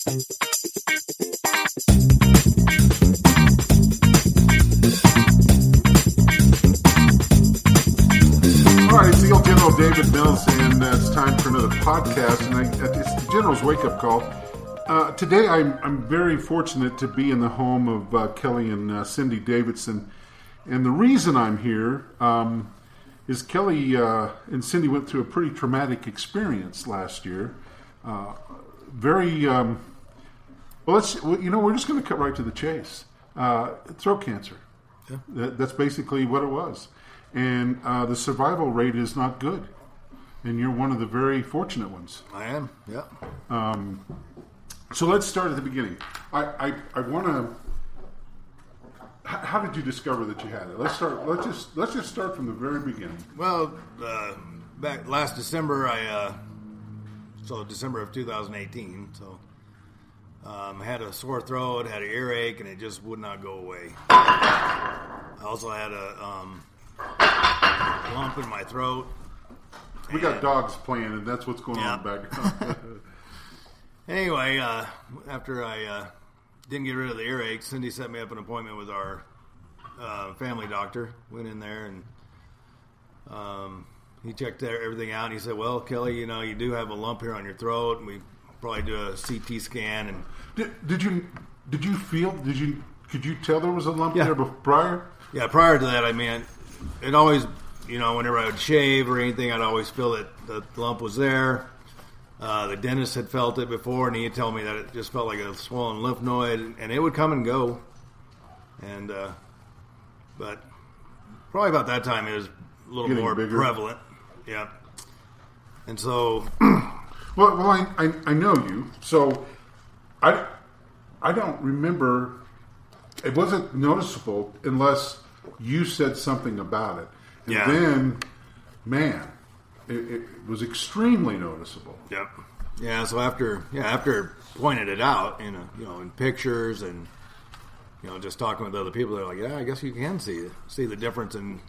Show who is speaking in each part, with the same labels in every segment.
Speaker 1: All right, old General David Mills, and uh, it's time for another podcast. And I, it's the General's wake up call. Uh, today, I'm, I'm very fortunate to be in the home of uh, Kelly and uh, Cindy Davidson. And the reason I'm here um, is Kelly uh, and Cindy went through a pretty traumatic experience last year. Uh, very, um, well, let's, you know, we're just going to cut right to the chase. throat cancer. That, that's basically what it was. And uh, the survival rate is not good. And you're one of the very fortunate ones.
Speaker 2: I am. Yeah.
Speaker 1: So let's start at the beginning. I, I, I want to. How did you discover that you had it? Let's start. Let's just let's just start from the very beginning.
Speaker 2: Well, uh, back last December, I uh, so December of 2018. So um, I had a sore throat, had an earache, and it just would not go away. I also had a um, lump in my throat.
Speaker 1: We got dogs playing, and that's what's going on in the background.
Speaker 2: Anyway, uh, after I uh, didn't get rid of the earache, Cindy set me up an appointment with our uh, family doctor. Went in there and um, he checked everything out. And he said, "Well, Kelly, you know, you do have a lump here on your throat, and we probably do a CT scan." And
Speaker 1: did, did you did you feel? Did you could you tell there was a lump
Speaker 2: Yeah.
Speaker 1: there bef- prior?
Speaker 2: yeah, prior to that, I mean, it always, you know, whenever I would shave or anything, I'd always feel that the lump was there. Uh, the dentist had felt it before, and he'd tell me that it just felt like a swollen lymph node, and it would come and go. And uh, but probably about that time it was a little
Speaker 1: Getting
Speaker 2: more
Speaker 1: bigger.
Speaker 2: prevalent. Yeah. And so,
Speaker 1: Well, well, I, I, I know you, so I, I don't remember. It wasn't noticeable unless you said something about it, and
Speaker 2: Yeah.
Speaker 1: then, man, it, it was extremely noticeable.
Speaker 2: Yep. Yeah. So after yeah after pointed it out in a, you know in pictures and you know just talking with other people, they're like, yeah, I guess you can see see the difference in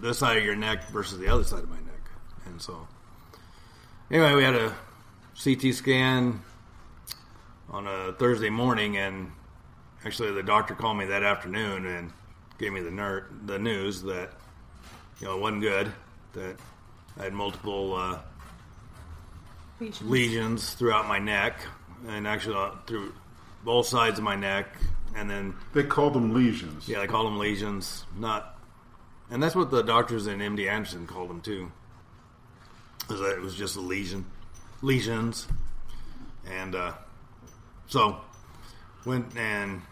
Speaker 2: this side of your neck versus the other side of my neck. And so anyway, we had a CT scan on a Thursday morning, and actually the doctor called me that afternoon and gave me the ner- the news that you know it wasn't good that I had multiple. Uh,
Speaker 3: Lesions.
Speaker 2: lesions throughout my neck, and actually uh, through both sides of my neck, and then
Speaker 1: They called them lesions.
Speaker 2: yeah, they call them lesions. Not, and that's what the doctors in MD Anderson called them too. Was that it was just a lesion, lesions, and uh, so went and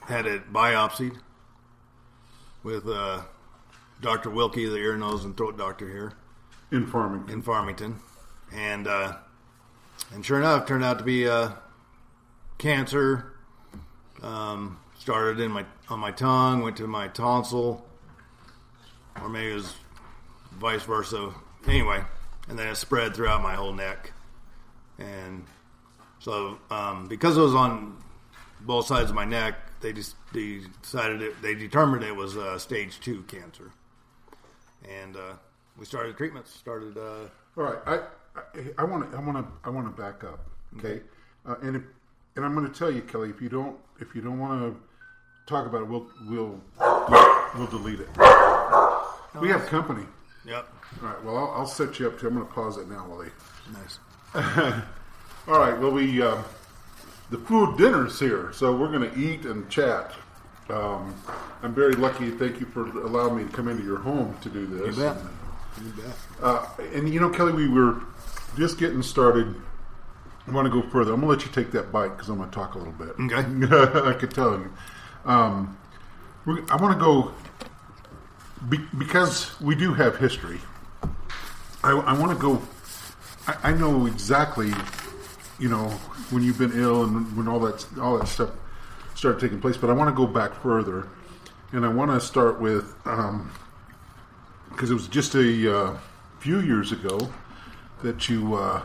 Speaker 2: had it biopsied with uh, Doctor Wilkie, the ear, nose, and throat doctor here
Speaker 1: in Farmington.
Speaker 2: in Farmington, and uh, and sure enough, turned out to be uh, cancer. Um, started in my on my tongue, went to my tonsil, or maybe it was vice versa. Anyway, and then it spread throughout my whole neck, and so um, because it was on both sides of my neck, they just they decided it, they determined it was uh, stage two cancer, and uh, we started treatments. Started. Uh,
Speaker 1: All right, I I want to I want to I want to back up, okay? Uh, and if, and I'm going to tell you, Kelly, if you don't if you don't want to talk about it, we'll we'll we'll delete it. We have company.
Speaker 2: Yep.
Speaker 1: All right. Well, I'll, I'll set you up. To, I'm going to pause it now, Willie.
Speaker 2: Nice.
Speaker 1: All right. Well, we uh, the food dinner's here, so we're going to eat and chat. Um, I'm very lucky. Thank you for allowing me to come into your home to do this.
Speaker 2: You bet. You bet.
Speaker 1: Uh, and you know, Kelly, we were just getting started. I want to go further. I'm going to let you take that bite because I'm going to talk a little bit.
Speaker 2: Okay.
Speaker 1: I could tell you. Um, I want to go be, because we do have history. I, I want to go. I, I know exactly, you know, when you've been ill and when all that all that stuff started taking place. But I want to go back further, and I want to start with because it was just a uh, few years ago that you. Uh,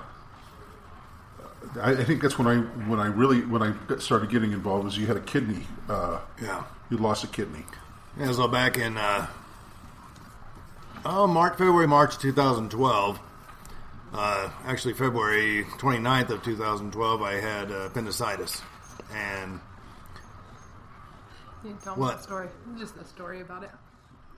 Speaker 1: I, I think that's when I when I really when I started getting involved was you had a kidney. Uh,
Speaker 2: Yeah.
Speaker 1: you lost a kidney.
Speaker 2: Yeah, so back in uh, oh March, February, March 2012, Uh, actually, February 29th of 2012, I had uh, appendicitis, and
Speaker 3: You tell
Speaker 2: What?
Speaker 3: me the story. Just the story about it.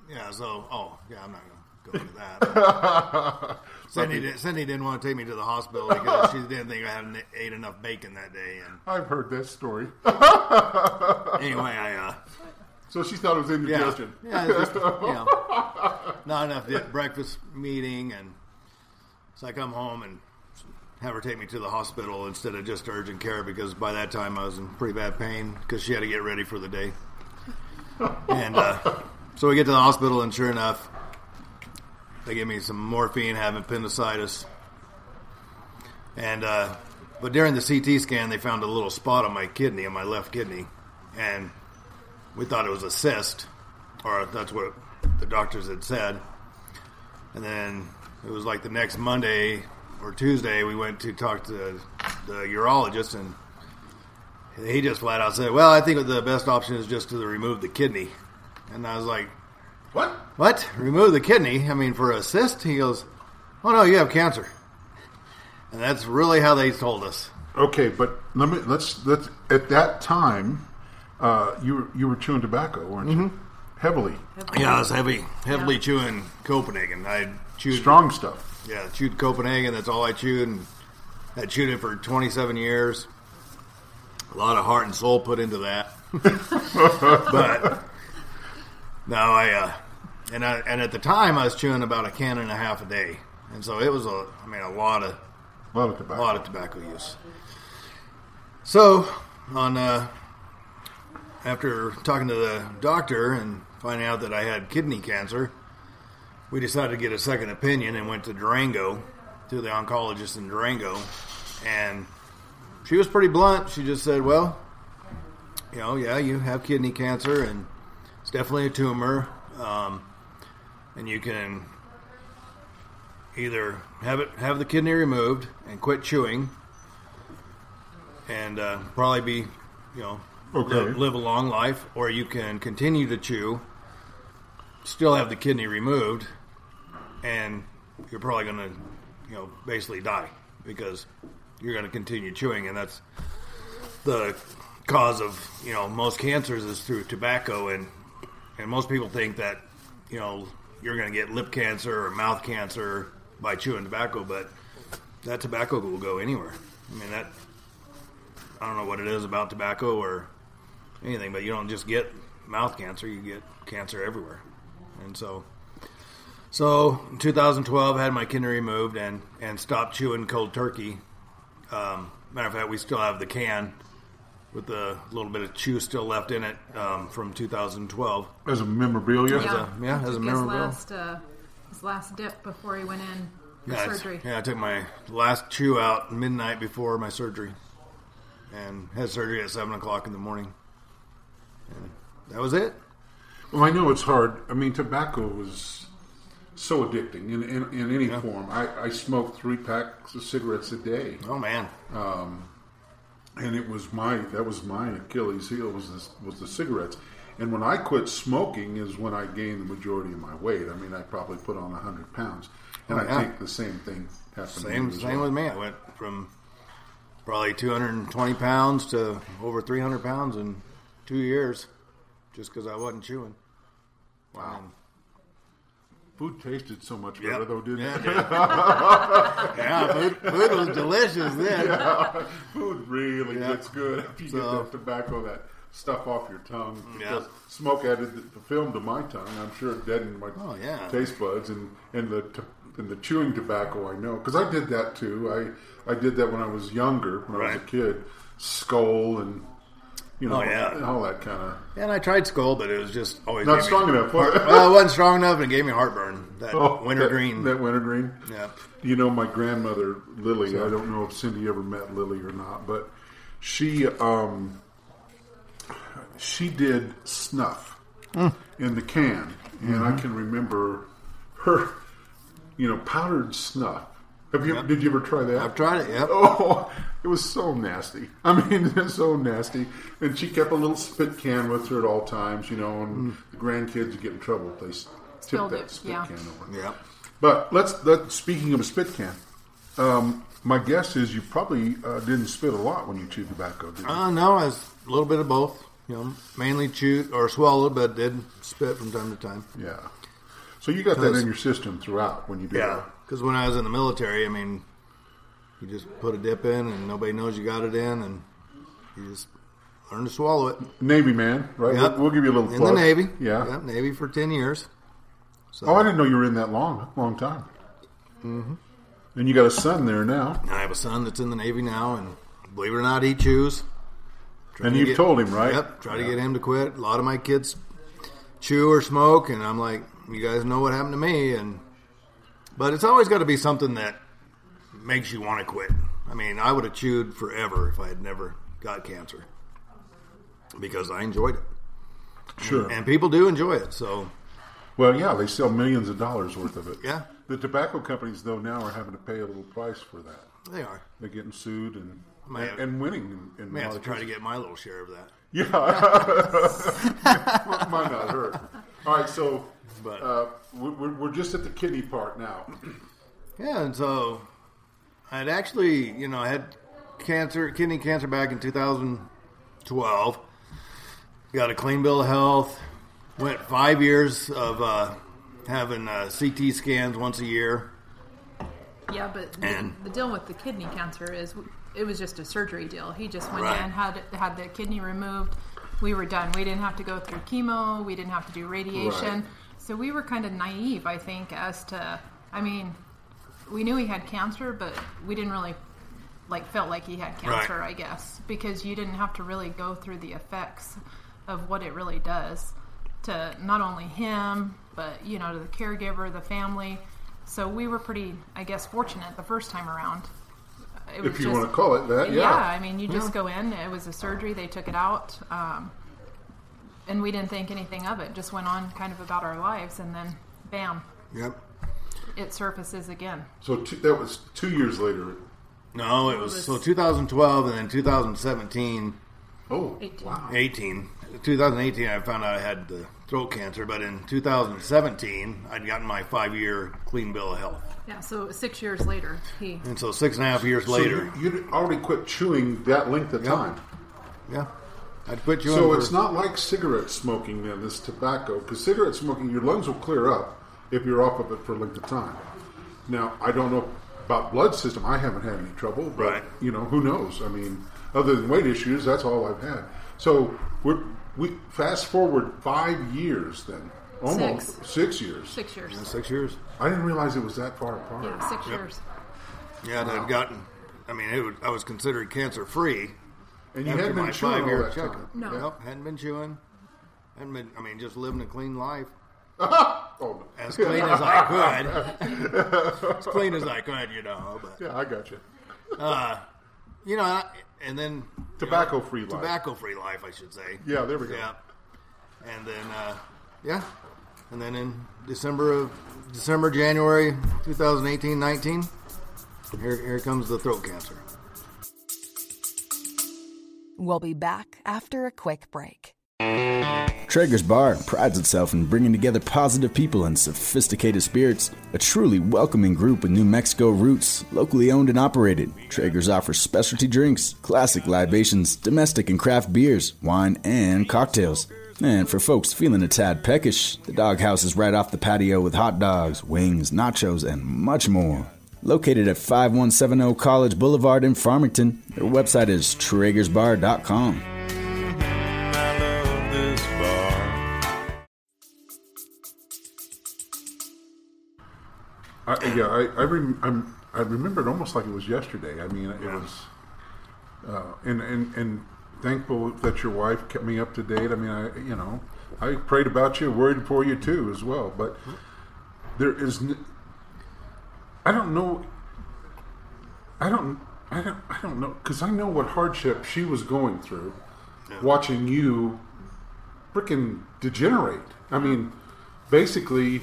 Speaker 2: yeah, so oh yeah, I'm not gonna go into that. Cindy, did, Cindy didn't want to take me to the hospital because she didn't think I hadn't ate enough bacon that day, and
Speaker 1: I've heard that story.
Speaker 2: anyway, I uh,
Speaker 1: So she thought it was
Speaker 2: yeah,
Speaker 1: indigestion.
Speaker 2: yeah, it's just, you know, not enough di- breakfast meeting, and so I come home and have her take me to the hospital instead of just urgent care because by that time I was in pretty bad pain because she had to get ready for the day. And uh, so we get to the hospital, and sure enough, they give me some morphine, have appendicitis, and uh, but during the CT scan, they found a little spot on my kidney, on my left kidney, and we thought it was a cyst, or that's what the doctors had said. And then it was like the next Monday or Tuesday, we went to talk to the urologist, and he just flat out said, "Well, I think the best option is just to remove the kidney." And I was like,
Speaker 1: What?
Speaker 2: "What? Remove the kidney? I mean, for a cyst?" He goes, "Oh no, you have cancer." And that's really how they told us.
Speaker 1: Okay, but let me let's let's at that time, uh, you were you were chewing tobacco, weren't you? Heavily,
Speaker 2: Yeah, I was heavy, heavily
Speaker 3: Yeah.
Speaker 2: chewing Copenhagen. I chewed
Speaker 1: strong stuff.
Speaker 2: Yeah, chewed Copenhagen. That's all I chewed, and I chewed it for 27 years. A lot of heart and soul put into that. but no, I uh, and I, and at the time I was chewing about a can and a half a day, and so it was a, I mean, a lot of
Speaker 1: A lot of
Speaker 2: a
Speaker 1: tobacco.
Speaker 2: lot of tobacco use. So, on uh, after talking to the doctor and finding out that I had kidney cancer, we decided to get a second opinion and went to Durango to the oncologist in Durango, and she was pretty blunt. She just said, "Well, you know, yeah, you have kidney cancer, and it's definitely a tumor, um, and you can either have it have the kidney removed and quit chewing, and uh, probably be, you know,
Speaker 1: Okay.
Speaker 2: live, live a long life, or you can continue to chew, still have the kidney removed, and you're probably going to, you know, basically die because you're going to continue chewing, and that's the cause of you know most cancers is through tobacco, and and most people think that you know you're going to get lip cancer or mouth cancer by chewing tobacco, but that tobacco will go anywhere. I mean that I don't know what it is about tobacco or anything, but you don't just get mouth cancer; you get cancer everywhere. And so, so in 2012, I had my kidney removed and and stopped chewing cold turkey. Um, matter of fact, we still have the can with a little bit of chew still left in it um, from 2012.
Speaker 1: As a memorabilia.
Speaker 3: Yeah,
Speaker 2: yeah, as a
Speaker 3: Took his last, uh, his last dip before he went in
Speaker 2: Yeah,
Speaker 3: surgery.
Speaker 2: yeah, I took my last chew out midnight before my surgery, and had surgery at seven o'clock in the morning. And that was it.
Speaker 1: Well, I know it's hard. I mean, tobacco is so addicting in, in, in any form. I, I smoked three packs of cigarettes a day,
Speaker 2: Oh man, um,
Speaker 1: and it was my that was my Achilles heel was this, was the cigarettes. And when I quit smoking is when I gained the majority of my weight. I mean, I probably put on hundred pounds, and
Speaker 2: Oh,
Speaker 1: I think the same thing happened. to
Speaker 2: same same
Speaker 1: well.
Speaker 2: with me. I went from probably 220 pounds to over 300 pounds in two years, just because I wasn't chewing.
Speaker 1: Wow. Um, food tasted so much
Speaker 2: Yep.
Speaker 1: better, though, didn't
Speaker 2: Yeah,
Speaker 1: it?
Speaker 2: did. yeah, food, food was delicious then.
Speaker 1: Food really
Speaker 2: Yeah.
Speaker 1: gets good after you
Speaker 2: So-
Speaker 1: get that tobacco, that stuff off your tongue.
Speaker 2: Yeah.
Speaker 1: Because Smoke added the, the film to my tongue. I'm sure it deadened my
Speaker 2: Oh, yeah.
Speaker 1: taste buds and and the t- and the chewing tobacco. I know because I did that too. I I did that when I was younger, when I was a kid. Skoal and you know
Speaker 2: Oh, yeah.
Speaker 1: all that kind of Yeah,
Speaker 2: And I tried Skoal, but it was just always
Speaker 1: not strong enough.
Speaker 2: Well, it wasn't strong enough, and it gave me heartburn. That
Speaker 1: Oh,
Speaker 2: wintergreen.
Speaker 1: That, that wintergreen.
Speaker 2: Yeah.
Speaker 1: You know, my grandmother Lily. I don't know if Cindy ever met Lily or not, but she um, she did snuff in the can, and I can remember her. You know, powdered snuff. Have you? Did you ever try that?
Speaker 2: I've tried it. Yep.
Speaker 1: Oh, it was so nasty. I mean, so nasty. And she kept a little spit can with her at all times, you know, and the grandkids would get in trouble if they s- tipped that
Speaker 3: it,
Speaker 1: spit
Speaker 3: yeah.
Speaker 1: can over.
Speaker 2: Yeah.
Speaker 1: But let's let speaking of a spit can, Um, my guess is you probably uh, didn't spit a lot when you chewed tobacco, did you?
Speaker 2: Uh, no, I was a little bit of both. You know, mainly chewed or swallowed, but did spit from time to time.
Speaker 1: yeah. So you got that in your system throughout when you did
Speaker 2: Yeah, because when I was in the military, I mean, you just put a dip in, and nobody knows you got it in, and you just learn to swallow it.
Speaker 1: Navy man, right?
Speaker 2: Yep.
Speaker 1: We'll, we'll give you a little
Speaker 2: in
Speaker 1: plug.
Speaker 2: the Navy.
Speaker 1: Yeah.
Speaker 2: Yep, Navy for ten years. So
Speaker 1: Oh, I didn't know you were in that long, long time. Mm-hmm. And you got a son there now,
Speaker 2: I have a son that's in the Navy now, and believe it or not, he chews.
Speaker 1: And you've
Speaker 2: get-
Speaker 1: told him, right?
Speaker 2: Yep, try to get him to quit. A lot of my kids chew or smoke, and I'm like, you guys know what happened to me, and but it's always got to be something that makes you want to quit. I mean, I would have chewed forever if I had never got cancer because I enjoyed it,
Speaker 1: Sure.
Speaker 2: and people do enjoy it. So
Speaker 1: well, yeah, they sell millions of dollars worth of it.
Speaker 2: yeah,
Speaker 1: The tobacco companies, though, now are having to pay a little price for that.
Speaker 2: they are.
Speaker 1: They're getting sued and
Speaker 2: Might have-
Speaker 1: and winning. In, in
Speaker 2: May have to try to get my little share of that.
Speaker 1: Yeah, might not hurt. All right, so
Speaker 2: But-
Speaker 1: uh, we're, we're just at the kidney part now.
Speaker 2: Yeah, and so I'd actually, you know, I had cancer, kidney cancer back in 2012. Got a clean bill of health. Went five years of uh, having uh, CT scans once a year.
Speaker 3: Yeah, but the,
Speaker 2: And-
Speaker 3: the deal with the kidney cancer is it was just a surgery deal. He just went
Speaker 2: Right.
Speaker 3: in, had had the kidney removed. We were done. We didn't have to go through chemo. We didn't have to do radiation.
Speaker 1: Right.
Speaker 3: So we were kind of naive, I think, as to. I mean, we knew he had cancer, but we didn't really like felt like he had cancer.
Speaker 2: Right.
Speaker 3: I guess because you didn't have to really go through the effects of what it really does to not only him, but you know, to the caregiver, the family. So we were pretty, I guess, fortunate the first time around. It
Speaker 1: If you want to call it that, yeah.
Speaker 3: I mean, you just go in. It was a surgery. They took it out, um, and we didn't think anything of it. Just went on kind of about our lives, and then, bam,
Speaker 2: Yep.
Speaker 3: It surfaces again.
Speaker 1: So two, that was two years later.
Speaker 2: No, it was
Speaker 3: was-
Speaker 2: so 2012 and then 2017,
Speaker 1: Oh,
Speaker 3: 18.
Speaker 1: wow.
Speaker 2: 18. 2018, I found out I had the throat cancer, but in 2017, I'd gotten my five year clean bill of health.
Speaker 3: Yeah. So six years later, he.
Speaker 2: And so six and a half years
Speaker 1: So
Speaker 2: later,
Speaker 1: you, you'd already quit chewing that length of
Speaker 2: Yep.
Speaker 1: time.
Speaker 2: yeah, I'd quit chewing.
Speaker 1: So
Speaker 2: for-
Speaker 1: it's not like cigarette smoking then, this tobacco, because cigarette smoking, your lungs will clear up if you're off of it for a length of time. Now, I don't know about blood system. I haven't had any trouble, but
Speaker 2: Right.
Speaker 1: you know, who knows? I mean, other than weight issues, that's all I've had. So we're, we fast forward five years then, almost
Speaker 3: Six.
Speaker 1: six years.
Speaker 3: Six years.
Speaker 2: six years.
Speaker 1: I didn't realize it was that far apart.
Speaker 3: Yeah, six
Speaker 2: Yep.
Speaker 3: years.
Speaker 2: Yeah, and I've gotten. I mean, it was, I was considered cancer free
Speaker 1: And you
Speaker 2: after
Speaker 1: hadn't been
Speaker 2: my
Speaker 1: chewing all
Speaker 2: five-year
Speaker 1: that
Speaker 2: checkup.
Speaker 1: time.
Speaker 3: No.
Speaker 2: Yep, hadn't been chewing. Hadn't been. I mean, just living a clean life,
Speaker 1: Oh,
Speaker 2: as clean as I could, as clean as I could, you know. But
Speaker 1: yeah, I got you.
Speaker 2: uh, you know, and then
Speaker 1: Tobacco-free life.
Speaker 2: tobacco-free life, I should say.
Speaker 1: Yeah, there we go.
Speaker 2: Yeah, and then uh, yeah, and then in December of December January 2018-19, here here comes the throat cancer.
Speaker 4: We'll be back after a quick break.
Speaker 5: Traeger's Bar prides itself in bringing together positive people and sophisticated spirits. A truly welcoming group with New Mexico roots, locally owned and operated. Traeger's offers specialty drinks, classic libations, domestic and craft beers, wine, and cocktails. And for folks feeling a tad peckish, the doghouse is right off the patio with hot dogs, wings, nachos, and much more. Located at 5170 College Boulevard in Farmington, their website is traegersbar.com.
Speaker 6: I,
Speaker 1: yeah, I I, rem, I'm, I remember it almost like it was yesterday. I mean, it was, uh, and and and thankful that your wife kept me up to date. I mean, I you know, I prayed about you, worried for you too as well. But there is, n- I don't know. I don't. I don't. I don't know because I know what hardship she was going through, watching you, freaking degenerate. I mean, basically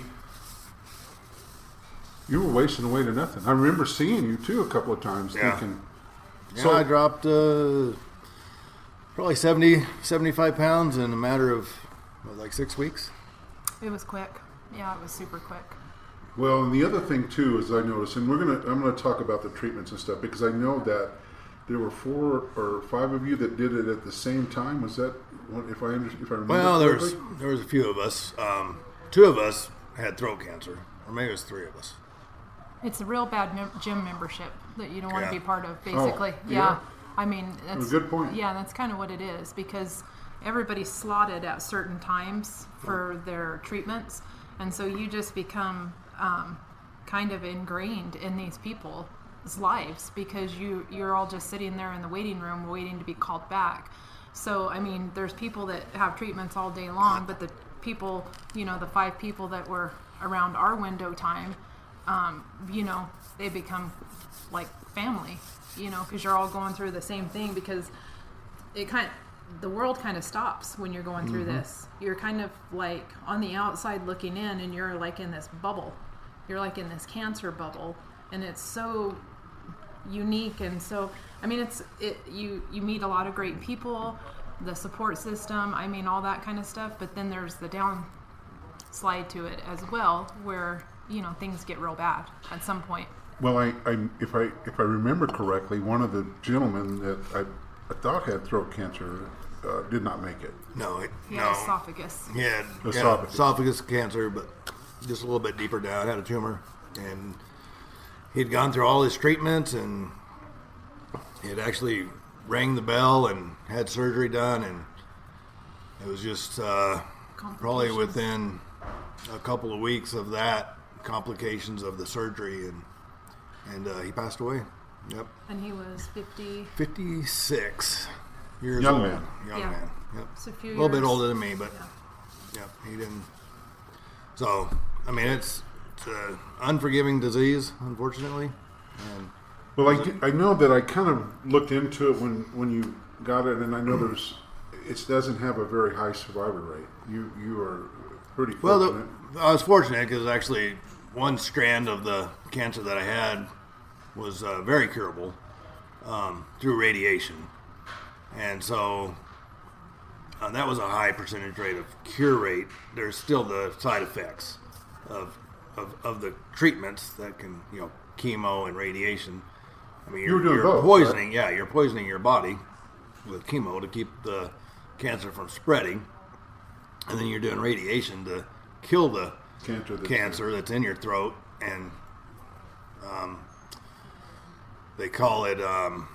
Speaker 1: you were wasting away to nothing. I remember seeing you too a couple of times,
Speaker 2: Yeah.
Speaker 1: thinking,
Speaker 2: Yeah,
Speaker 1: So-
Speaker 2: I dropped uh, probably 70, 75 pounds in a matter of what, like six weeks.
Speaker 3: It was quick. Yeah, it was super quick.
Speaker 1: Well, and the other thing too is I noticed, and we're gonna I'm gonna talk about the treatments and stuff because I know that there were four or five of you that did it at the same time. Was that if I under, if I remember?
Speaker 2: Well, there was there was a few of us. Um, two of us had throat cancer, or maybe it was three of us.
Speaker 3: It's a real bad mem- gym membership that you don't want
Speaker 2: Yeah.
Speaker 3: to be part of, basically.
Speaker 1: Oh, yeah.
Speaker 3: yeah. I mean, that's a
Speaker 1: good point.
Speaker 3: Yeah, that's kind of what it is because everybody's slotted at certain times for their treatments, and so you just become um, kind of ingrained in these people's lives because you you're all just sitting there in the waiting room waiting to be called back. So I mean, there's people that have treatments all day long, but the people, you know, the five people that were around our window time, um, you know, they become like family, you know, because you're all going through the same thing because it kind of, the world kind of stops when you're going through this. You're kind of like on the outside looking in and you're like in this bubble. You're like in this cancer bubble and it's so unique and so I mean it's it you you meet a lot of great people, the support system, I mean all that kind of stuff, but then there's the down slide to it as well where, you know, things get real bad at some point.
Speaker 1: Well, I, I if I if I remember correctly, one of the gentlemen that I, I thought had throat cancer uh, did not make it.
Speaker 2: No, it,
Speaker 3: He
Speaker 2: no.
Speaker 3: had esophagus.
Speaker 2: He had
Speaker 1: Esophagus.
Speaker 2: esophagus. esophagus cancer, but just a little bit deeper down. Had a tumor, and he'd gone through all his treatments, and he had actually rang the bell and had surgery done, and it was just uh, probably within a couple of weeks of that complications of the surgery, and and uh, he passed away. Yep,
Speaker 3: And he was 50,
Speaker 2: fifty six years
Speaker 1: Young
Speaker 2: old.
Speaker 1: man.
Speaker 2: Young
Speaker 3: Yeah.
Speaker 2: man. Yep.
Speaker 3: it's a few
Speaker 2: A little bit older than me, but
Speaker 3: Yeah.
Speaker 2: Yep, he didn't. So, I mean, it's, it's an unforgiving disease, unfortunately. And
Speaker 1: Well, I, I know that I kind of looked into it when, when you got it, and I know there's it doesn't have a very high survivor rate. You you are pretty
Speaker 2: well,
Speaker 1: fortunate.
Speaker 2: the, I was fortunate because actually one strand of the cancer that I had was uh, very curable um, through radiation, and so uh, that was a high percentage rate of cure rate. There's still the side effects of, of of the treatments that can you know chemo and radiation. I mean,
Speaker 1: You
Speaker 2: you're,
Speaker 1: doing
Speaker 2: you're
Speaker 1: both,
Speaker 2: poisoning. Yeah, you're poisoning your body with chemo to keep the cancer from spreading, and then you're doing radiation to kill the
Speaker 1: Cancer that's-
Speaker 2: cancer that's in your throat, and um, they call it. Um,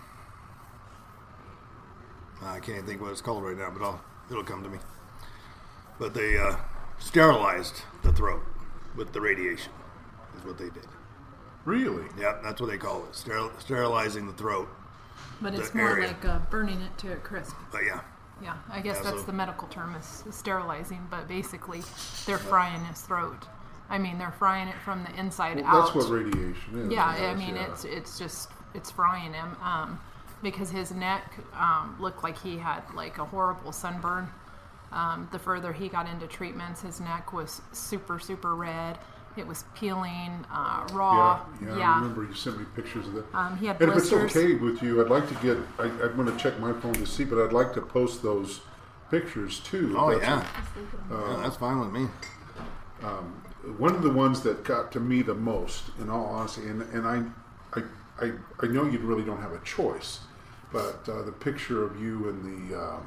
Speaker 2: I can't think what it's called right now, but I'll, it'll come to me. But they uh, sterilized the throat with the radiation. Is what they did.
Speaker 1: really.
Speaker 2: Yeah, that's what they call it. Steril- sterilizing the throat.
Speaker 3: But it's more
Speaker 2: area.
Speaker 3: like uh, burning it to a crisp.
Speaker 2: But yeah,
Speaker 3: Yeah, I guess that's the medical term is sterilizing, but basically they're frying his throat. I mean, they're frying it from the inside
Speaker 1: Well,
Speaker 3: out.
Speaker 1: that's what radiation is.
Speaker 3: yeah, I
Speaker 1: guess,
Speaker 3: mean,
Speaker 1: yeah.
Speaker 3: it's it's just it's frying him um, because his neck um, looked like he had like a horrible sunburn. Um, the further he got into treatments, his neck was super super red. It was peeling uh,
Speaker 1: Yeah,
Speaker 3: raw.
Speaker 1: yeah, I remember you sent me pictures of that.
Speaker 3: Um, he had
Speaker 1: and if it's okay with you, I'd like to get. I, I'm going to check my phone to see, but I'd like to post those pictures too. if
Speaker 2: oh
Speaker 1: that's
Speaker 2: yeah. yeah, that's fine with me.
Speaker 1: one of the ones that got to me the most, in all honesty, and, and I, I, I, I know you really don't have a choice, but uh, the picture of you and the, uh,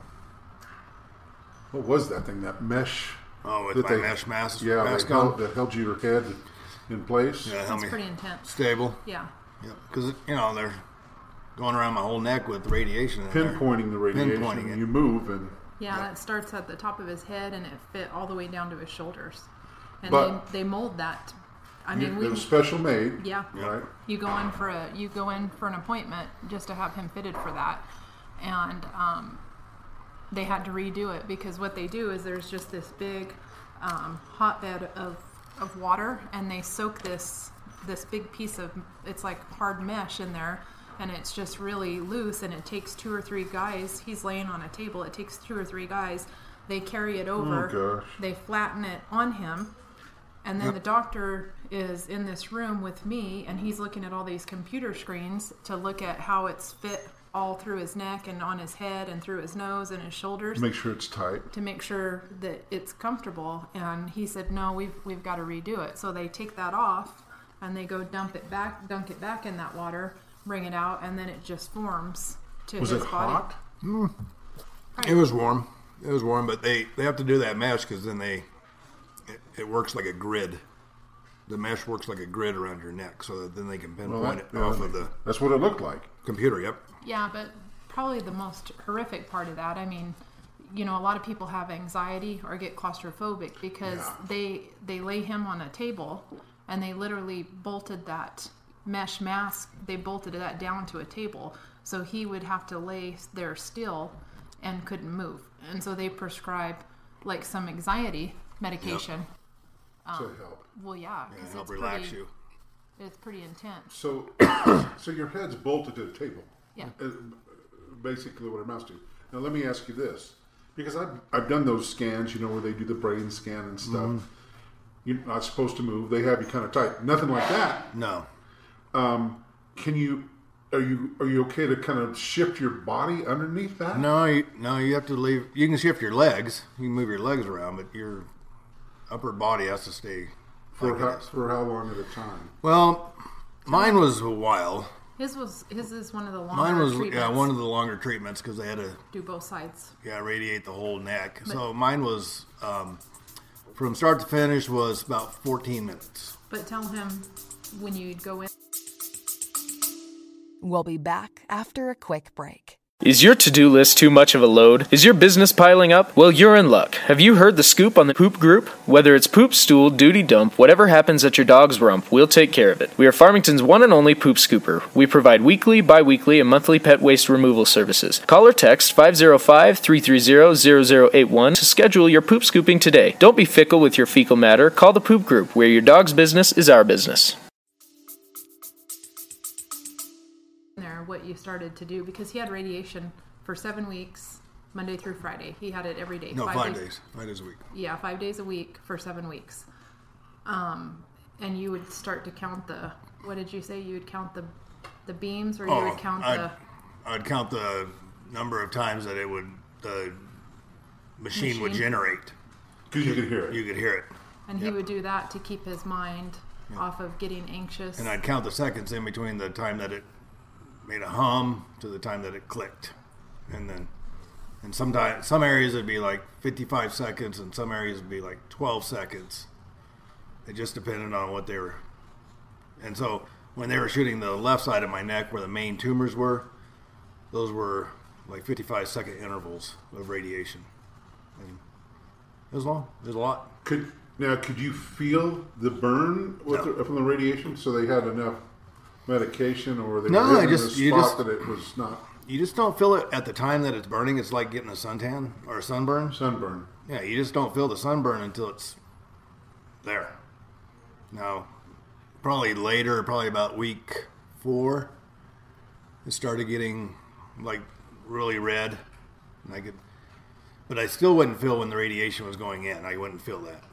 Speaker 1: what was that thing? That mesh.
Speaker 2: Oh, with
Speaker 1: that
Speaker 2: my
Speaker 1: they-
Speaker 2: mesh mask,
Speaker 1: Yeah,
Speaker 2: mask
Speaker 1: they
Speaker 2: on.
Speaker 1: held, that held your head in place.
Speaker 2: Yeah, help
Speaker 3: That's
Speaker 2: me
Speaker 3: pretty intense.
Speaker 2: stable.
Speaker 3: Yeah.
Speaker 2: Yeah, because you know they're going around my whole neck with radiation. in there.
Speaker 1: Pinpointing the radiation.
Speaker 2: Pinpointing it.
Speaker 1: You move and
Speaker 3: Yeah, it starts at the top of his head and it fit all the way down to his shoulders. And
Speaker 1: But-
Speaker 3: they, they mold that. I
Speaker 1: you,
Speaker 3: mean,
Speaker 1: it
Speaker 3: we
Speaker 1: was special made.
Speaker 3: yeah.
Speaker 1: Right.
Speaker 3: You go in for a you go in for an appointment just to have him fitted for that, and um, they had to redo it because what they do is there's just this big um, hotbed of of water, and they soak this this big piece of it's like hard mesh in there, and it's just really loose, and it takes two or three guys. He's laying on a table. It takes two or three guys. They carry it over.
Speaker 1: gosh.
Speaker 3: They flatten it on him, and then the doctor is in this room with me, and he's looking at all these computer screens to look at how it's fit all through his neck and on his head and through his nose and his shoulders
Speaker 1: Make sure it's tight.
Speaker 3: to make sure that it's comfortable. And he said, "No, we've we've got to redo it." So they take that off and they go dump it back, dunk it back in that water, bring it out, and then it just forms to
Speaker 1: Was
Speaker 3: his
Speaker 1: it
Speaker 3: body.
Speaker 1: hot? Mm.
Speaker 2: It was warm. It was warm, but they they have to do that mesh because then they it, it works like a grid. The mesh works like a grid around your neck, so that then they can pinpoint
Speaker 1: Well,
Speaker 2: it
Speaker 1: that-
Speaker 2: off
Speaker 1: yeah,
Speaker 2: of the
Speaker 1: That's what it looked like.
Speaker 2: computer. Yep.
Speaker 3: Yeah, but probably the most horrific part of that, I mean, you know, a lot of people have anxiety or get claustrophobic because
Speaker 1: Yeah.
Speaker 3: they they lay him on a table and they literally bolted that mesh mask, they bolted that down to a table. So he would have to lay there still and couldn't move. And so they prescribe like some anxiety medication.
Speaker 1: to um, help.
Speaker 3: Well, yeah, 'cause
Speaker 2: help
Speaker 3: it's
Speaker 2: relax
Speaker 3: pretty,
Speaker 2: you.
Speaker 3: It's pretty intense.
Speaker 1: So, so your head's bolted to the table.
Speaker 3: Yeah.
Speaker 1: Uh, basically, what it amounts to. Now, let me ask you this, because I've I've done those scans, you know, where they do the brain scan and stuff.
Speaker 2: Mm-hmm.
Speaker 1: You're not supposed to move. They have you kind of tight. Nothing like that.
Speaker 2: No.
Speaker 1: Can you? Are you are you okay to kind of shift your body underneath that?
Speaker 2: No, you, no, you have to leave. You can shift your legs. You can move your legs around, but your upper body has to stay.
Speaker 1: For how, for how long at a time?
Speaker 2: Well, mine was a while.
Speaker 3: His was his is one of the longer
Speaker 2: Mine was
Speaker 3: treatments.
Speaker 2: yeah one of the longer treatments because they had to
Speaker 3: do both sides.
Speaker 2: yeah radiate the whole neck. so mine was um, from start to finish was about 14 minutes.
Speaker 3: But tell him when you go in.
Speaker 4: We'll be back after a quick break.
Speaker 7: Is your to do list too much of a load? Is your business piling up? Well, you're in luck. Have you heard the scoop on the poop group? Whether it's poop, stool, duty dump, whatever happens at your dog's rump, we'll take care of it. We are Farmington's one and only poop scooper. We provide weekly, bi weekly, and monthly pet waste removal services. Call or text 505 330 0081 to schedule your poop scooping today. Don't be fickle with your fecal matter. Call the poop group, where your dog's business is our business.
Speaker 3: What you started to do because he had radiation for seven weeks monday through friday. He had it every day.
Speaker 2: No, five, days. Five days a week.
Speaker 3: yeah five days a week for seven weeks. Um, and you would start to count the what did you say? You would count the the beams or you would count
Speaker 2: Oh, I'd,
Speaker 3: the
Speaker 2: I'd count the number of times that it would the machine, would generate.
Speaker 1: Because you could hear it.
Speaker 2: You could hear it,
Speaker 3: and he would do that to keep his mind off of getting anxious.
Speaker 2: And I'd count the seconds in between the time that it made a hum to the time that it clicked, and then. And sometimes some areas it'd be like 55 seconds, and some areas it'd be like 12 seconds. It just depended on what they were. And so when they were shooting the left side of my neck where the main tumors were, those were like 55 second intervals of radiation. And it was long. It was a lot.
Speaker 1: Could now could you feel the burn with
Speaker 2: No.
Speaker 1: the, from the radiation? So they had enough medication, or they
Speaker 2: No,
Speaker 1: were
Speaker 2: I just- you
Speaker 1: spot
Speaker 2: just-
Speaker 1: that it was not
Speaker 2: You just don't feel it at the time that it's burning. It's like getting a suntan or a sunburn.
Speaker 1: sunburn.
Speaker 2: Yeah, you just don't feel the sunburn until it's there. Now, probably later, probably about week four, it started getting like really red, and I could, but I still wouldn't feel when the radiation was going in. I wouldn't feel that,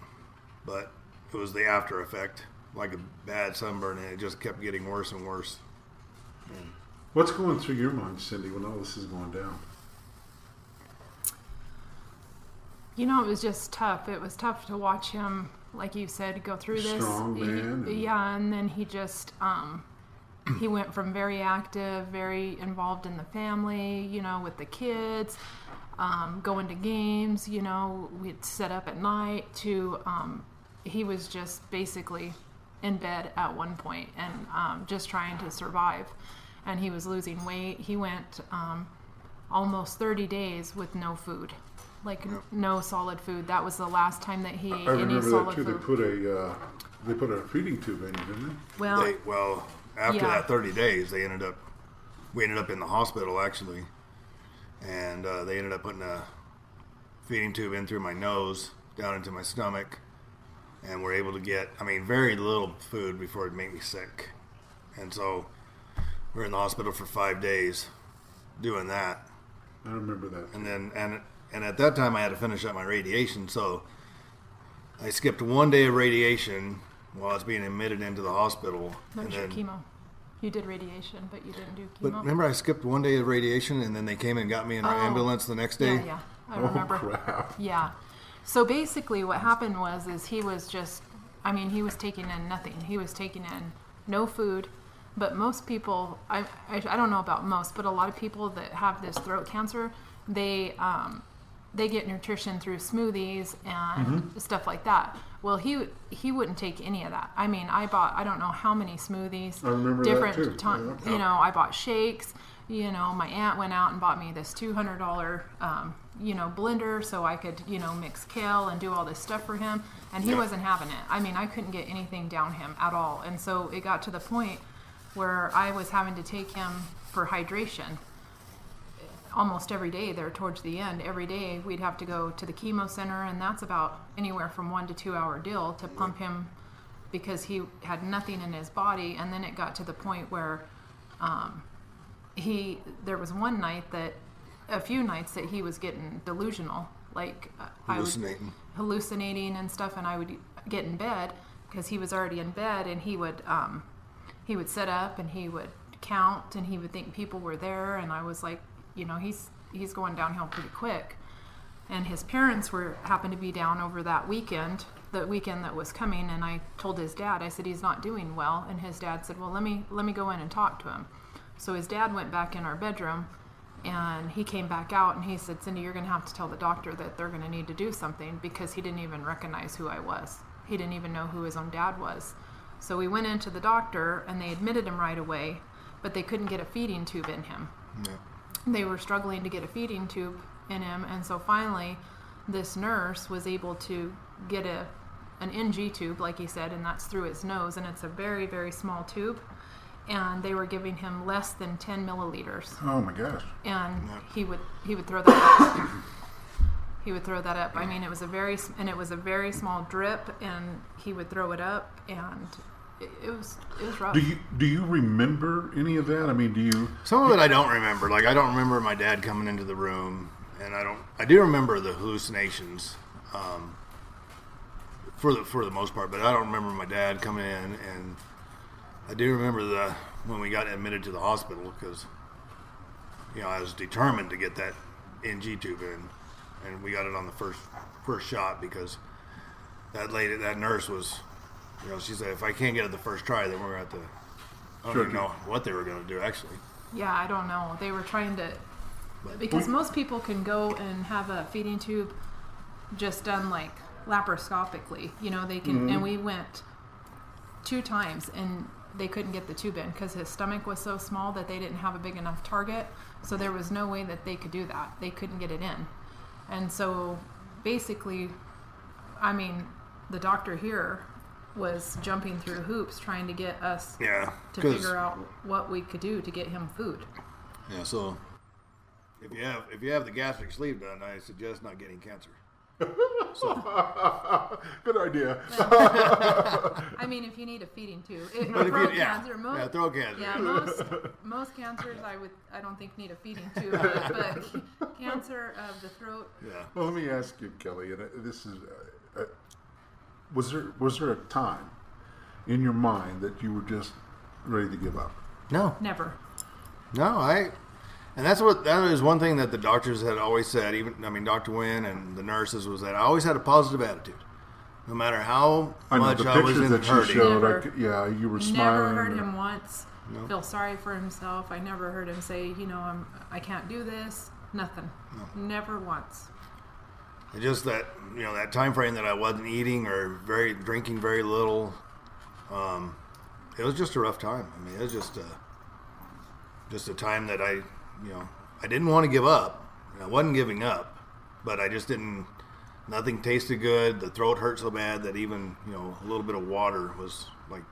Speaker 2: but it was the after effect, like a bad sunburn, and it just kept getting worse and worse.
Speaker 1: What's going through your mind, Cindy, when all this is going down?
Speaker 3: You know, it was just tough. It was tough to watch him, like you said, go through this.
Speaker 1: Strong
Speaker 3: He-
Speaker 1: man and-
Speaker 3: yeah, and then he just um, he went from very active, very involved in the family, you know, with the kids, um, going to games. You know, we'd set up at night. To um, he was just basically in bed at one point and um, just trying to survive. And he was losing weight. He went um, almost 30 days with no food, like n- no solid food. That was the last time that he ate
Speaker 1: I
Speaker 3: any
Speaker 1: remember that
Speaker 3: solid
Speaker 1: too. They put a uh, they put a feeding tube in you, didn't they?
Speaker 3: well,
Speaker 2: They, well, after
Speaker 3: Yeah.
Speaker 2: that 30 days, they ended up, we ended up in the hospital actually, and uh, they ended up putting a feeding tube in through my nose down into my stomach, and we were able to get, I mean, very little food before it made me sick, and so we are in the hospital for five days doing that,
Speaker 1: I remember that.
Speaker 2: and then and and at that time I had to finish up my radiation, so I skipped one day of radiation while I was being admitted into the hospital,
Speaker 3: that
Speaker 2: and
Speaker 3: was your
Speaker 2: then
Speaker 3: chemo. You did radiation, but you didn't do chemo.
Speaker 2: But remember, I skipped one day of radiation, and then they came and got me in an
Speaker 3: Oh.
Speaker 2: ambulance the next day.
Speaker 3: yeah, yeah, I
Speaker 1: Oh
Speaker 3: remember.
Speaker 1: crap!
Speaker 3: Yeah. So basically, what happened was is he was just, I mean, he was taking in nothing. He was taking in no food. But most people, I, I, I don't know about most, but a lot of people that have this throat cancer, they um, they get nutrition through smoothies and stuff like that. Well, he he wouldn't take any of that. I mean, I bought I don't know how many smoothies,
Speaker 1: I remember that
Speaker 3: different ton-
Speaker 1: Yeah.
Speaker 3: you know, I bought shakes. You know, my aunt went out and bought me this two hundred dollar, um, you know, blender so I could, you know, mix kale and do all this stuff for him. And he wasn't having it. I mean, I couldn't get anything down him at all. And so it got to the point where I was having to take him for hydration almost every day there towards the end every day we'd have to go to the chemo center and that's about anywhere from one to two hour deal to pump him because he had nothing in his body and then it got to the point where um, he there was one night that a few nights that he was getting delusional. Like uh,
Speaker 2: Hallucinating.
Speaker 3: hallucinating and stuff and i would get in bed because he was already in bed and he would um, he would sit up and he would count and he would think people were there and i was like you know he's he's going downhill pretty quick. And his parents were happened to be down over that weekend the weekend that was coming and i told his dad i said he's not doing well. And his dad said well let me let me go in and talk to him. So his dad went back in our bedroom and he came back out and he said cindy you're going to have to tell the doctor that they're going to need to do something because he didn't even recognize who i was. He didn't even know who his own dad was. So we went into the doctor and they admitted him right away but they couldn't get a feeding tube in him. They were struggling to get a feeding tube in him and so finally this nurse was able to get a an NG tube like he said and that's through his nose and it's a very very small tube and they were giving him less than 10 milliliters
Speaker 1: Oh my gosh!
Speaker 3: and he would he would throw that up he would throw that up i mean it was a very s- and it was a very small drip and he would throw it up and it, it was it was rough
Speaker 1: Do you do you remember any of that? I mean, do you?
Speaker 2: Some of it I don't remember. Like I don't remember my dad coming into the room, and I don't. I do remember the hallucinations, um, for the for the most part. But I don't remember my dad coming in, and I do remember the when we got admitted to the hospital because you know I was determined to get that NG tube in, and we got it on the first first shot because that lady, that nurse was, you know, she said if I can't get it the first try, then we're gonna have to. I don't
Speaker 1: Sure.
Speaker 2: even know what they were going to do actually.
Speaker 3: Yeah, I don't know. They were trying to because most people can go and have a feeding tube just done like laparoscopically. You know, they can and mm-hmm. we went two times and they couldn't get the tube in because his stomach was so small that they didn't have a big enough target. So there was no way that they could do that. They couldn't get it in. And so basically I mean, the doctor here was jumping through hoops trying to get us
Speaker 2: Yeah,
Speaker 3: to figure out what we could do to get him food.
Speaker 2: Yeah, so if you have if you have the gastric sleeve done, I suggest not getting cancer.
Speaker 1: Good idea.
Speaker 3: I mean, if you need a feeding tube, it,
Speaker 2: But if
Speaker 3: throat
Speaker 2: you- yeah,
Speaker 3: cancer, most,
Speaker 2: yeah, throat cancer.
Speaker 3: yeah, most most cancers, I would, I don't think need a feeding tube, but, but cancer of the throat,
Speaker 2: Yeah.
Speaker 1: Well, let me ask you, Kelly. And uh, this is, uh, uh, was there was there a time in your mind that you were just ready to give up?
Speaker 2: No,
Speaker 3: never.
Speaker 2: no, I. And that's what that is one thing that the doctors had always said. Even I mean, Doctor Wynn and the nurses was that I always had a positive attitude, no matter how
Speaker 1: I know
Speaker 2: much
Speaker 1: the
Speaker 2: I was
Speaker 1: pictures
Speaker 2: in
Speaker 1: that you
Speaker 2: hurting.
Speaker 1: showed. I
Speaker 3: Never.
Speaker 1: could, yeah, you were smiling.
Speaker 3: Never
Speaker 1: smiling.
Speaker 3: heard
Speaker 1: and-
Speaker 3: him once feel sorry for himself. I never heard him say, you know, I'm, I can't do this. Nothing. Never once.
Speaker 2: It's just that you know that time frame that I wasn't eating or very drinking very little. Um, it was just a rough time. I mean, it was just a just a time that I you know I didn't want to give up. I wasn't giving up, but I just didn't. Nothing tasted good. The throat hurt so bad that even you know a little bit of water was like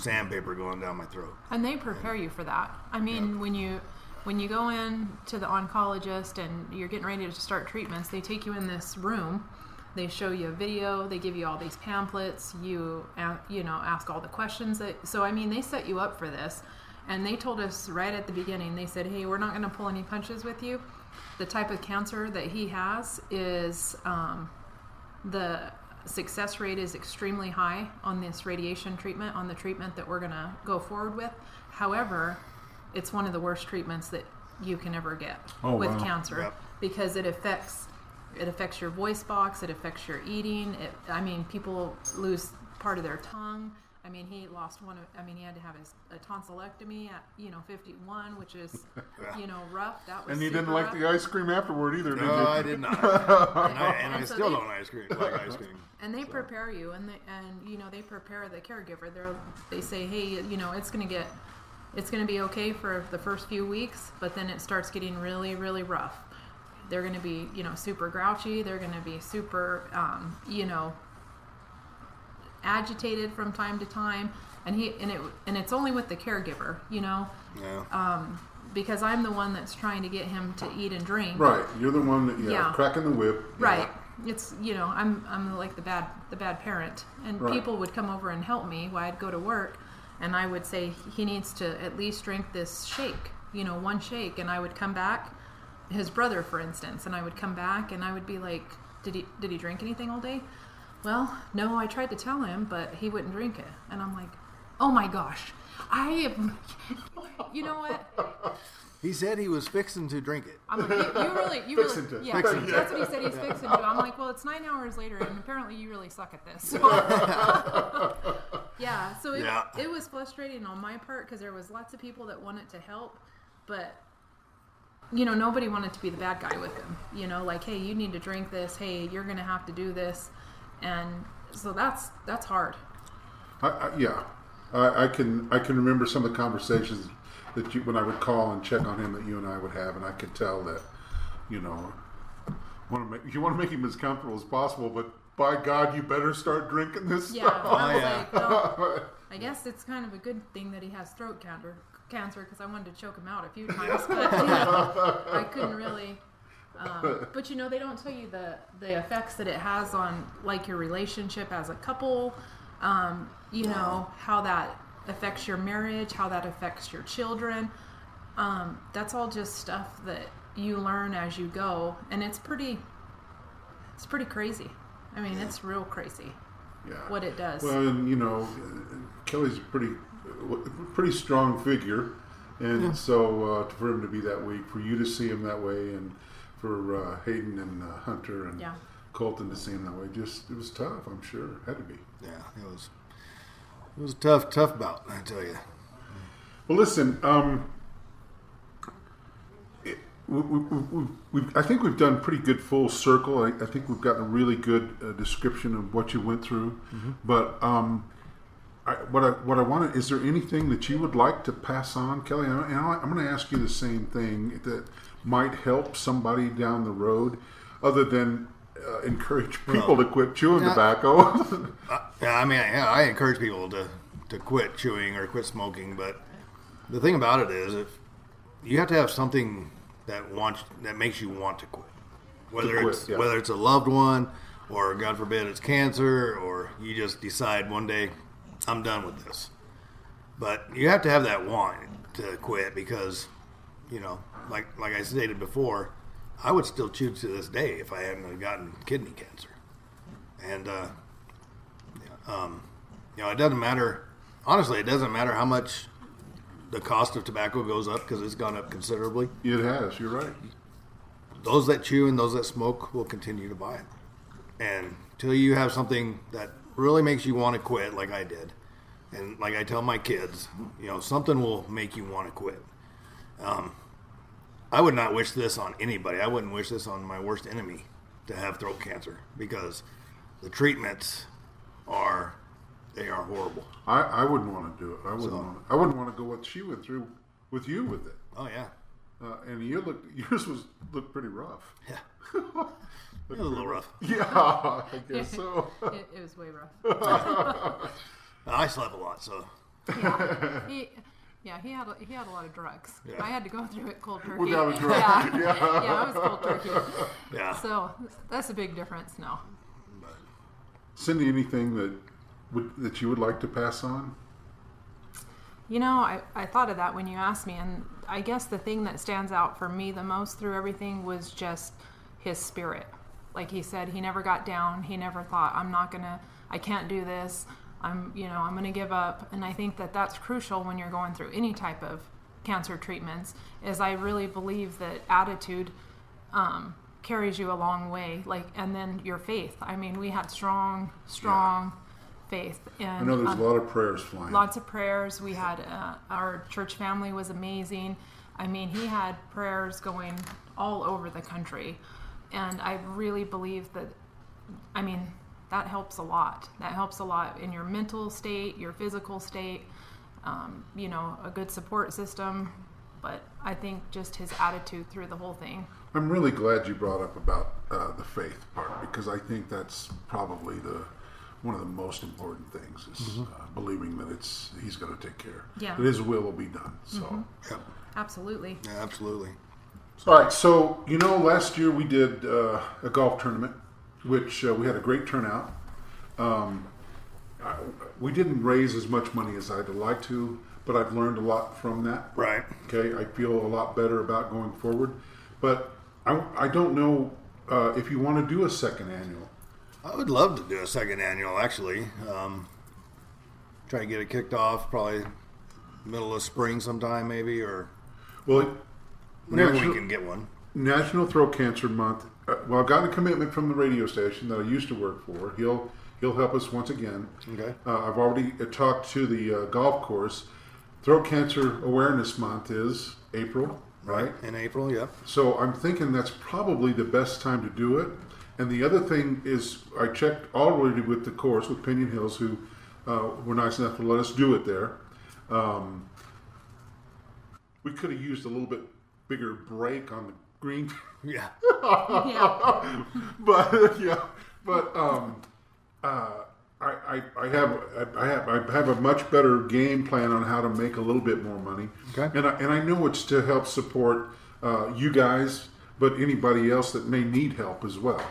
Speaker 2: sandpaper going down my throat.
Speaker 3: And they prepare you for that. I mean, when you when you go in to the oncologist and you're getting ready to start treatments, they take you in this room. They show you a video. They give you all these pamphlets. You you know ask all the questions that. So I mean, they set you up for this. And they told us right at the beginning. They said, "Hey, we're not going to pull any punches with you. The type of cancer that he has is um, the success rate is extremely high on this radiation treatment, on the treatment that we're going to go forward with. However, it's one of the worst treatments that you can ever get
Speaker 1: Oh,
Speaker 3: with
Speaker 1: wow.
Speaker 3: cancer
Speaker 2: Yep.
Speaker 3: because it affects it affects your voice box, it affects your eating. It, I mean, people lose part of their tongue. I mean, he lost one of. I mean, he had to have his a tonsillectomy at you know 51, which is you know rough. That was
Speaker 1: And
Speaker 3: he
Speaker 1: didn't like
Speaker 3: rough.
Speaker 1: the ice cream afterward either, did
Speaker 2: No,
Speaker 1: you?
Speaker 2: I did not. and I, and I
Speaker 3: so
Speaker 2: still
Speaker 3: they-
Speaker 2: don't ice cream like ice cream.
Speaker 3: and they prepare you and they, and you know they prepare the caregiver they they say hey you know it's going to get it's going to be okay for the first few weeks but then it starts getting really really rough they're going to be you know super grouchy they're going to be super um, you know agitated from time to time and he and it and it's only with the caregiver you know
Speaker 2: Yeah.
Speaker 3: Um, because i'm the one that's trying to get him to eat and drink
Speaker 1: Right, you're the one that yeah,
Speaker 3: Yeah.
Speaker 1: cracking the whip.
Speaker 3: Right. It's you know I'm I'm like the bad the bad parent, and
Speaker 1: Right.
Speaker 3: people would come over and help me while I'd go to work, and I would say he needs to at least drink this shake, you know, one shake, and I would come back, his brother for instance, and I would come back and I would be like, did he did he drink anything all day? Well, no, I tried to tell him, but he wouldn't drink it, and I'm like, oh my gosh, I am, you know what?
Speaker 2: He said he was fixing to drink it.
Speaker 3: I'm like, you, you really, you
Speaker 1: Fixing
Speaker 3: really,
Speaker 1: to.
Speaker 3: yeah,
Speaker 2: Fixing to.
Speaker 3: that's what he said he's fixing to. I'm like, well, it's nine hours later, and apparently you really suck at this. So, yeah, so it,
Speaker 2: Yeah.
Speaker 3: it was frustrating on my part because there was lots of people that wanted to help, but you know, nobody wanted to be the bad guy with him. You know, like, hey, you need to drink this. Hey, you're gonna have to do this, and so that's that's hard.
Speaker 1: I, I, yeah, I, I can I can remember some of the conversations that you when I would call and check on him that you and I would have, and I could tell that you know want to make you want to make him as comfortable as possible, but by God, you better start drinking this
Speaker 3: Yeah,
Speaker 1: stuff.
Speaker 3: Oh, I was
Speaker 2: yeah.
Speaker 3: like, well, I guess it's kind of a good thing that he has throat cancer, cancer because I wanted to choke him out a few times, but you know, I couldn't really. Um, but you know, they don't tell you the the effects that it has on like your relationship as a couple. Um, you know how that affects your marriage, how that affects your children. Um, that's all just stuff that you learn as you go, and it's pretty. It's pretty crazy. I mean, it's real crazy
Speaker 1: Yeah.
Speaker 3: what it does.
Speaker 1: Well, and you know, Kelly's a pretty, pretty strong figure, and so uh, for him to be that weak, for you to see him that way, and for uh, Hayden and uh, Hunter and
Speaker 3: Yeah.
Speaker 1: Colton to see him that way, just it was tough. I'm sure had to be.
Speaker 2: Yeah, it was. It was a tough, tough bout. I tell you.
Speaker 1: Well, listen. Um, it, we, we, we, we, I think we've done pretty good full circle. I, I think we've gotten a really good uh, description of what you went through. But um, I, what I what I want is there anything that you would like to pass on, Kelly? And and I, I'm going to ask you the same thing that might help somebody down the road, other than uh, encourage people to quit chewing
Speaker 2: Yeah.
Speaker 1: tobacco.
Speaker 2: Yeah, I mean, yeah, I encourage people to, to quit chewing or quit smoking, but the thing about it is, if you have to have something that wants that makes you want to quit, whether
Speaker 1: quit,
Speaker 2: it's
Speaker 1: yeah.
Speaker 2: whether it's a loved one, or God forbid it's cancer, or you just decide one day I'm done with this. But you have to have that want to quit because, you know, like like I stated before, I would still chew to this day if I hadn't gotten kidney cancer, and. uh um, you know, it doesn't matter. Honestly, it doesn't matter how much the cost of tobacco goes up because it's gone up considerably.
Speaker 1: it has. You're right.
Speaker 2: Those that chew and those that smoke will continue to buy it. And till you have something that really makes you want to quit, like I did, and like I tell my kids, you know, something will make you want to quit. Um, I would not wish this on anybody. I wouldn't wish this on my worst enemy to have throat cancer because the treatments are they are horrible.
Speaker 1: I, I wouldn't want to do it. I wouldn't
Speaker 2: So-
Speaker 1: want. To, I wouldn't want to go what she went through with you with it.
Speaker 2: Oh yeah,
Speaker 1: Uh, and you look yours was looked pretty rough.
Speaker 2: yeah. It was a little rough.
Speaker 1: Yeah, I guess so.
Speaker 3: it, it was way rough.
Speaker 2: I slept a lot, so
Speaker 3: he, yeah, he had a, he had a lot of drugs.
Speaker 2: Yeah.
Speaker 3: I had to go through it cold turkey.
Speaker 1: Drug,
Speaker 3: Yeah, yeah, I was cold turkey.
Speaker 2: yeah.
Speaker 3: So that's a big difference now.
Speaker 1: Cindy, anything that would that you would like to pass on?
Speaker 3: You know, I, I thought of that when you asked me, and I guess the thing that stands out for me the most through everything was just his spirit. like he said, he never got down. He never thought, I'm not gonna, I can't do this. I'm, you know, I'm gonna give up. And I think that that's crucial when you're going through any type of cancer treatments. Is I really believe that attitude um, carries you a long way. Like, and then your faith. I mean, we had strong, strong faith. And
Speaker 1: I know there's
Speaker 3: um,
Speaker 1: a lot of prayers flying.
Speaker 3: lots of prayers. We had uh, our church family was amazing. I mean, he had prayers going all over the country, and I really believe that. I mean, that helps a lot. That helps a lot in your mental state, your physical state. Um, you know, a good support system. But I think just his attitude through the whole thing.
Speaker 1: I'm really glad you brought up about uh, the faith part because I think that's probably the one of the most important things is uh, believing that it's he's going to take care.
Speaker 3: Yeah.
Speaker 1: That his will will be done. So.
Speaker 2: Yep.
Speaker 3: Absolutely.
Speaker 2: Yeah, absolutely.
Speaker 1: All right, so you know, last year we did uh, a golf tournament, which uh, we had a great turnout. Um, I, we didn't raise as much money as I'd like to, but I've learned a lot from that.
Speaker 2: Right.
Speaker 1: Okay, I feel a lot better about going forward, but I, I don't know uh, if you want to do a second annual.
Speaker 2: I would love to do a second annual, actually. Um, try to get it kicked off probably middle of spring sometime, maybe, or
Speaker 1: Well,
Speaker 2: whenever
Speaker 1: National-
Speaker 2: we can get one.
Speaker 1: National Throat Cancer Month. Uh, well, I've gotten a commitment from the radio station that I used to work for. He'll he'll help us once again.
Speaker 2: Okay.
Speaker 1: Uh, I've already uh, talked to the uh, golf course. Throat Cancer Awareness Month is April, right?
Speaker 2: In April, yep.
Speaker 1: So I'm thinking that's probably the best time to do it. And the other thing is, I checked already with the course with Pinion Hills, who uh, were nice enough to let us do it there. Um, we could have used a little bit bigger break on the green,
Speaker 2: Yeah.
Speaker 3: Yeah.
Speaker 1: but yeah, but um, uh, I, I, I have I have I have a much better game plan on how to make a little bit more money.
Speaker 2: Okay.
Speaker 1: And I, and I know it's to help support uh, you guys, but anybody else that may need help as well.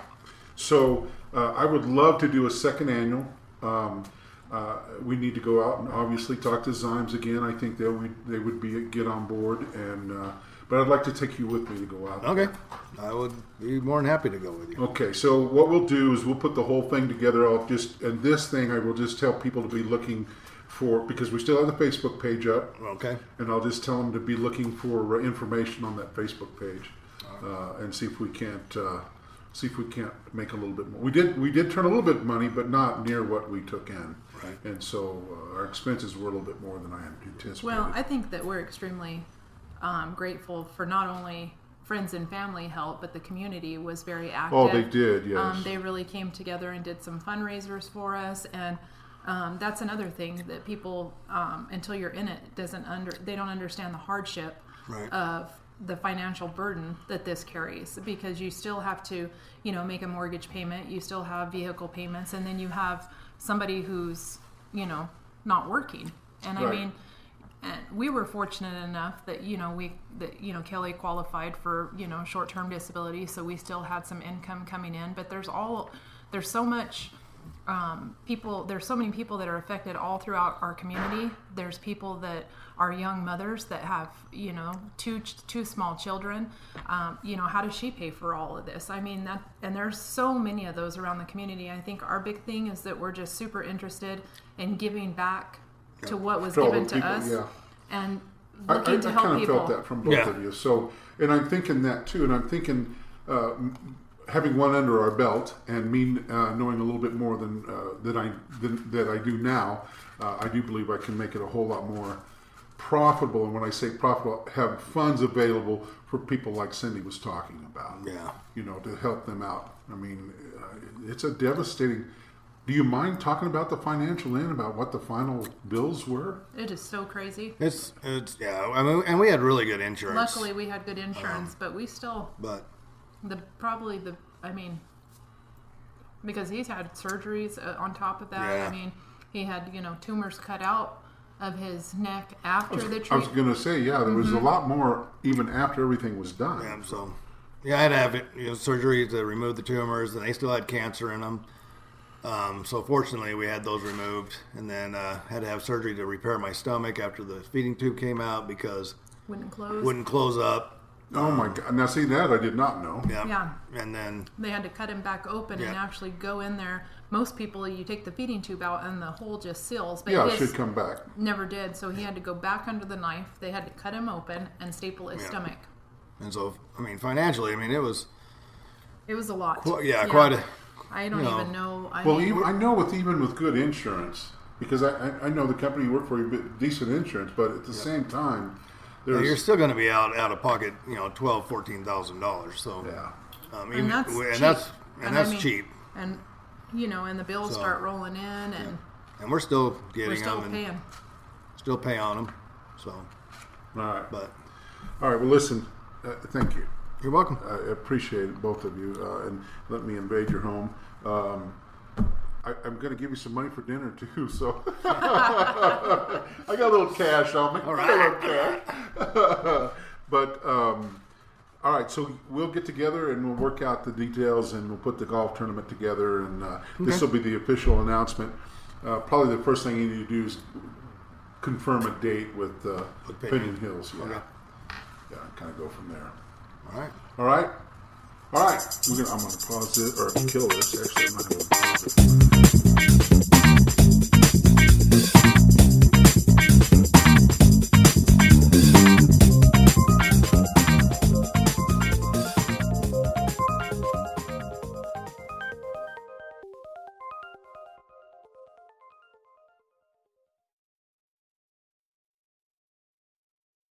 Speaker 1: So uh, I would love to do a second annual. Um, uh, we need to go out and obviously talk to Zymes again. I think they would they would be get on board, and uh, but I'd like to take you with me to go out.
Speaker 2: Okay. I would be more than happy to go with you.
Speaker 1: Okay, so what we'll do is we'll put the whole thing together. I'll just and this thing I will just tell people to be looking for because we still have the Facebook page up,
Speaker 2: Okay.
Speaker 1: and I'll just tell them to be looking for uh, information on that Facebook page, uh, and see if we can't uh, see if we can't make a little bit more. We did we did turn a little bit of money, but not near what we took in,
Speaker 2: Right.
Speaker 1: and so uh, our expenses were a little bit more than I anticipated.
Speaker 3: Well, I think that we're extremely um, grateful for not only friends and family help, but the community was very active.
Speaker 1: oh, they did, yes.
Speaker 3: Um, they really came together and did some fundraisers for us, and um, that's another thing that people, um, until you're in it, doesn't under they don't understand the hardship
Speaker 2: Right.
Speaker 3: of the financial burden that this carries because you still have to, you know, make a mortgage payment, you still have vehicle payments, and then you have somebody who's, you know, not working. And I mean, and we were fortunate enough that you know we that you know Kelly qualified for you know short term disability, so we still had some income coming in. But there's all there's so much um, people. There's so many people that are affected all throughout our community. There's people that are young mothers that have you know two two small children. Um, you know how does she pay for all of this? I mean that, and there's so many of those around the community. I think our big thing is that we're just super interested in giving back to what was
Speaker 1: To
Speaker 3: given to
Speaker 1: people,
Speaker 3: us
Speaker 1: yeah.
Speaker 3: and
Speaker 1: I,
Speaker 3: looking
Speaker 1: I,
Speaker 3: to
Speaker 1: I
Speaker 3: help
Speaker 1: kind of
Speaker 3: people.
Speaker 1: felt that from both
Speaker 2: Yeah.
Speaker 1: of you. So, and I'm thinking that too, and I'm thinking uh, having one under our belt and me uh, knowing a little bit more than uh, that I than, that I do now, uh, I do believe I can make it a whole lot more profitable. And when I say profitable, have funds available for people like Cindy was talking about.
Speaker 2: Yeah.
Speaker 1: you know, to help them out. I mean, uh, it's a devastating. Do you mind talking about the financial end, about what the final bills were?
Speaker 3: It is so crazy.
Speaker 2: It's it's yeah. I mean, and we had really good insurance.
Speaker 3: Luckily, we had good insurance, but we still
Speaker 2: but
Speaker 3: the probably the I mean because he's had surgeries uh, on top of that.
Speaker 2: Yeah.
Speaker 3: I mean, he had you know tumors cut out of his neck after the
Speaker 1: I was going to say, yeah, there was a
Speaker 3: Mm-hmm.
Speaker 1: lot more even after everything was done.
Speaker 2: yeah, so yeah, I had to have it, you know, surgery to remove the tumors, and they still had cancer in them. Um, so fortunately, we had those removed, and then uh, had to have surgery to repair my stomach after the feeding tube came out because
Speaker 3: Wouldn't close.
Speaker 2: wouldn't close up.
Speaker 1: Oh my god! Now see that I did not know.
Speaker 2: Yeah.
Speaker 3: Yeah.
Speaker 2: And then
Speaker 3: They had to cut him back open and actually go in there. Most people, you take the feeding tube out and the hole just seals, but
Speaker 1: Yeah, it should come back.
Speaker 3: never did. So he had to go back under the knife. They had to cut him open and staple his
Speaker 2: Yeah.
Speaker 3: stomach.
Speaker 2: and so I mean financially, I mean it was
Speaker 3: It was a lot.
Speaker 2: qu- yeah, quite a
Speaker 3: I don't
Speaker 2: you know.
Speaker 3: even know. I
Speaker 1: Well,
Speaker 3: mean,
Speaker 1: even, I know with even with good insurance, because I, I, I know the company you work for, you get decent insurance, but at the same time,
Speaker 2: Well, you're still going to be out out of pocket, you know, twelve, fourteen thousand dollars. So
Speaker 1: yeah.
Speaker 2: um,
Speaker 3: and
Speaker 2: even-
Speaker 3: that's
Speaker 2: and
Speaker 3: cheap.
Speaker 2: that's and,
Speaker 3: I
Speaker 2: that's
Speaker 3: mean,
Speaker 2: cheap,
Speaker 3: And you know, and the bills
Speaker 2: So-
Speaker 3: start rolling in, and
Speaker 2: and we're still getting
Speaker 3: we're still
Speaker 2: them and
Speaker 3: paying.
Speaker 2: still pay on them. So,
Speaker 1: All right,
Speaker 2: but
Speaker 1: all right. Well, listen. Uh, thank you.
Speaker 2: You're welcome.
Speaker 1: I appreciate it, both of you, uh, and let me invade your home. Um, I, I'm going to give you some money for dinner too, so I got a little cash on me. All
Speaker 2: right.
Speaker 1: cash. but um, all right, so we'll get together and we'll work out the details, and we'll put the golf tournament together, and uh, this will be the official announcement. Uh, probably the first thing you need to do is confirm a date with, uh, Pinion
Speaker 2: Pinion.
Speaker 1: Hills. Yeah,
Speaker 2: Okay.
Speaker 1: yeah, kind of go from there.
Speaker 2: All right.
Speaker 1: All right. All right. We're gonna, I'm going to pause it or kill this. Actually, I'm going to pause it.